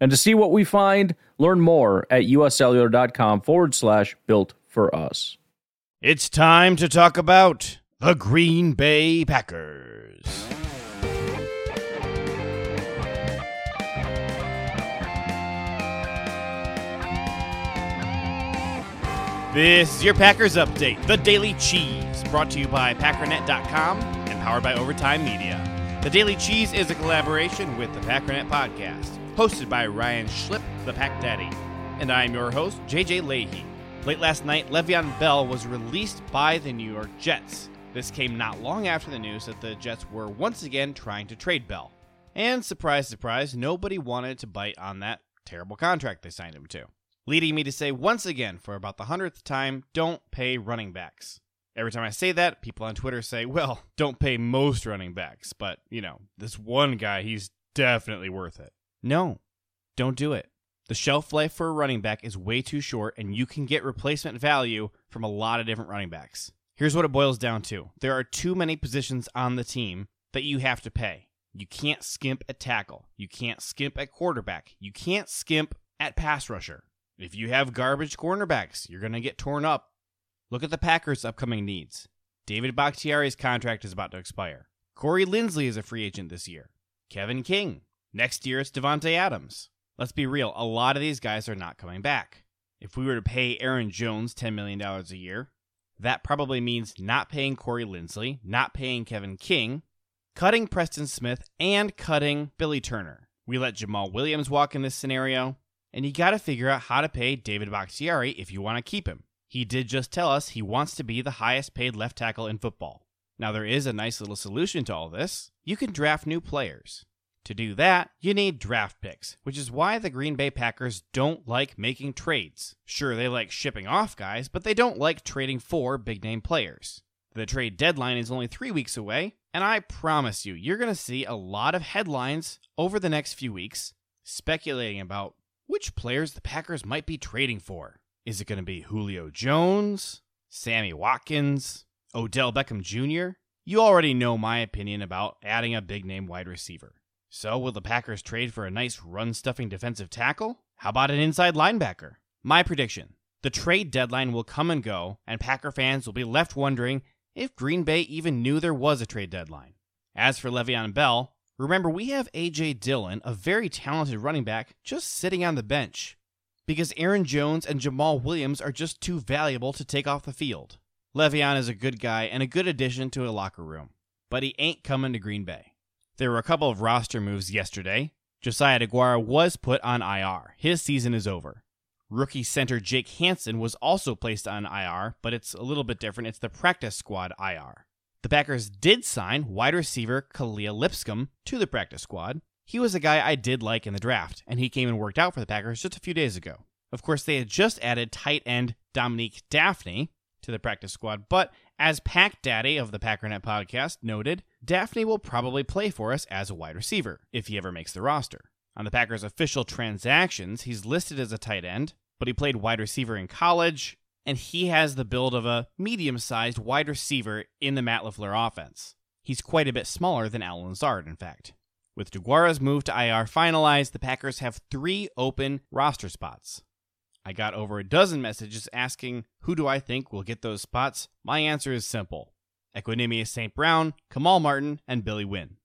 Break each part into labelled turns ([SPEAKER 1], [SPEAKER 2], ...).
[SPEAKER 1] And to see what we find, learn more at uscellular.com forward slash built for us.
[SPEAKER 2] It's time to talk about the Green Bay Packers. This is your Packers Update, the Daily Cheese, brought to you by Packernet.com and powered by Overtime Media. The Daily Cheese is a collaboration with the Packernet Podcast, hosted by Ryan Schlip, the Pack Daddy. And I am your host, JJ Leahy. Late last night, Le'Veon Bell was released by the New York Jets. This came not long after the news that the Jets were once again trying to trade Bell. And surprise, surprise, nobody wanted to bite on that terrible contract they signed him to leading me to say once again, for about the hundredth time, don't pay running backs. Every time I say that, people on Twitter say, well, don't pay most running backs, but, you know, this one guy, he's definitely worth it. No, don't do it. The shelf life for a running back is way too short, and you can get replacement value from a lot of different running backs. Here's what it boils down to there are too many positions on the team that you have to pay. You can't skimp at tackle. You can't skimp at quarterback. You can't skimp at pass rusher. If you have garbage cornerbacks, you're going to get torn up. Look at the Packers' upcoming needs. David Bakhtiari's contract is about to expire. Corey Linsley is a free agent this year. Kevin King. Next year, it's Davante Adams. Let's be real, a lot of these guys are not coming back. If we were to pay Aaron Jones $10 million a year, that probably means not paying Corey Linsley, not paying Kevin King, cutting Preston Smith, and cutting Billy Turner. We let Jamaal Williams walk in this scenario and you got to figure out how to pay David Bakhtiari if you want to keep him. He did just tell us he wants to be the highest paid left tackle in football. Now, there is a nice little solution to all this. You can draft new players. To do that, you need draft picks, which is why the Green Bay Packers don't like making trades. Sure, they like shipping off guys, but they don't like trading for big name players. The trade deadline is only three weeks away, and I promise you, you're going to see a lot of headlines over the next few weeks speculating about which players the Packers might be trading for. Is it going to be Julio Jones, Sammy Watkins, Odell Beckham Jr.? You already know my opinion about adding a big name wide receiver. So, will the Packers trade for a nice run stuffing defensive tackle? How about an inside linebacker? My prediction the trade deadline will come and go, and Packer fans will be left wondering if Green Bay even knew there was a trade deadline. As for Le'Veon Bell, Remember, we have A.J. Dillon, a very talented running back, just sitting on the bench because Aaron Jones and Jamaal Williams are just too valuable to take off the field. Le'Veon is a good guy and a good addition to a locker room, but he ain't coming to Green Bay. There were a couple of roster moves yesterday. Josiah Deguara was put on IR. His season is over. Rookie center Jake Hanson was also placed on IR, but it's a little bit different. It's the practice squad IR. The Packers did sign wide receiver Kalija Lipscomb to the practice squad. He was a guy I did like in the draft, and he came and worked out for the Packers just a few days ago. Of course, they had just added tight end Dominique Dafney to the practice squad, but as Pack Daddy of the Packernet podcast noted, Dafney will probably play for us as a wide receiver if he ever makes the roster. On the Packers' official transactions, he's listed as a tight end, but he played wide receiver in college, and he has the build of a medium sized wide receiver in the Matt LaFleur offense. He's quite a bit smaller than Allen Lazard, in fact. With Deguara's move to IR finalized, the Packers have three open roster spots. I got over a dozen messages asking who do I think will get those spots. My answer is simple Equanimeous St. Brown, Kamal Martin, and Billy Winn.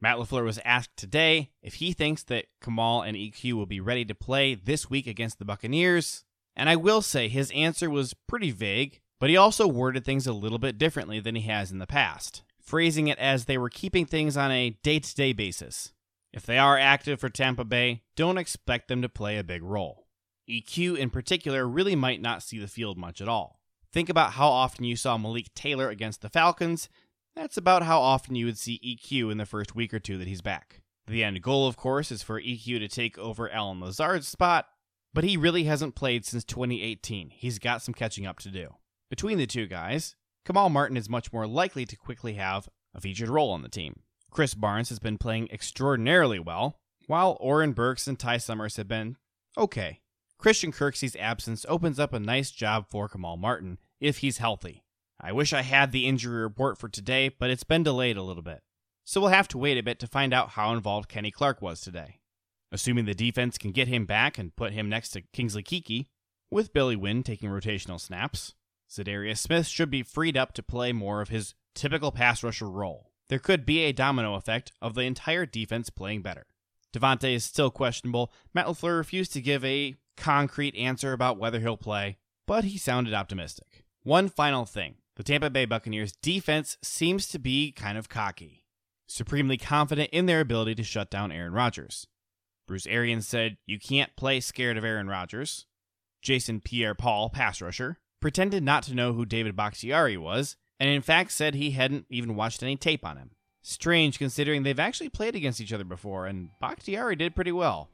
[SPEAKER 2] Matt LaFleur was asked today if he thinks that Kamal and EQ will be ready to play this week against the Buccaneers. And I will say his answer was pretty vague, but he also worded things a little bit differently than he has in the past, phrasing it as they were keeping things on a day to day basis. If they are active for Tampa Bay, don't expect them to play a big role. EQ in particular really might not see the field much at all. Think about how often you saw Malik Taylor against the Falcons. That's about how often you would see EQ in the first week or two that he's back. The end goal, of course, is for EQ to take over Allen Lazard's spot, but he really hasn't played since 2018. He's got some catching up to do. Between the two guys, Kamal Martin is much more likely to quickly have a featured role on the team. Krys Barnes has been playing extraordinarily well, while Oren Burks and Ty Summers have been okay. Christian Kirksey's absence opens up a nice job for Kamal Martin if he's healthy. I wish I had the injury report for today, but it's been delayed a little bit. So we'll have to wait a bit to find out how involved Kenny Clark was today. Assuming the defense can get him back and put him next to Kingsley Keke, with Billy Winn taking rotational snaps, Za'Darius Smith should be freed up to play more of his typical pass rusher role. There could be a domino effect of the entire defense playing better. Davante is still questionable. Matt LaFleur refused to give a concrete answer about whether he'll play, but he sounded optimistic. One final thing the Tampa Bay Buccaneers defense seems to be kind of cocky, supremely confident in their ability to shut down Aaron Rodgers. Bruce Arians said, You can't play scared of Aaron Rodgers. Jason Pierre Paul, pass rusher, pretended not to know who David Bakhtiari was, and in fact said he hadn't even watched any tape on him. Strange considering they've actually played against each other before, and Bakhtiari did pretty well.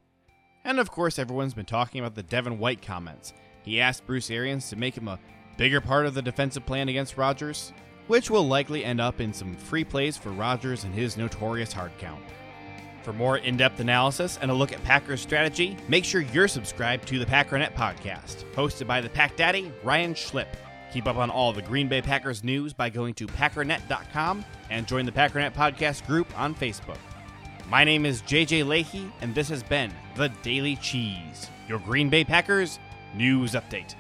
[SPEAKER 2] And of course, everyone's been talking about the Devin White comments. He asked Bruce Arians to make him a bigger part of the defensive plan against Rodgers, which will likely end up in some free plays for Rodgers and his notorious hard count. For more in depth analysis and a look at Packers strategy, make sure you're subscribed to the Packernet podcast, hosted by the Pack Daddy, Ryan Schlip. Keep up on all the Green Bay Packers news by going to packernet.com and join the Packernet podcast group on Facebook. My name is JJ Leahy, and this has been The Daily Cheese, your Green Bay Packers news update.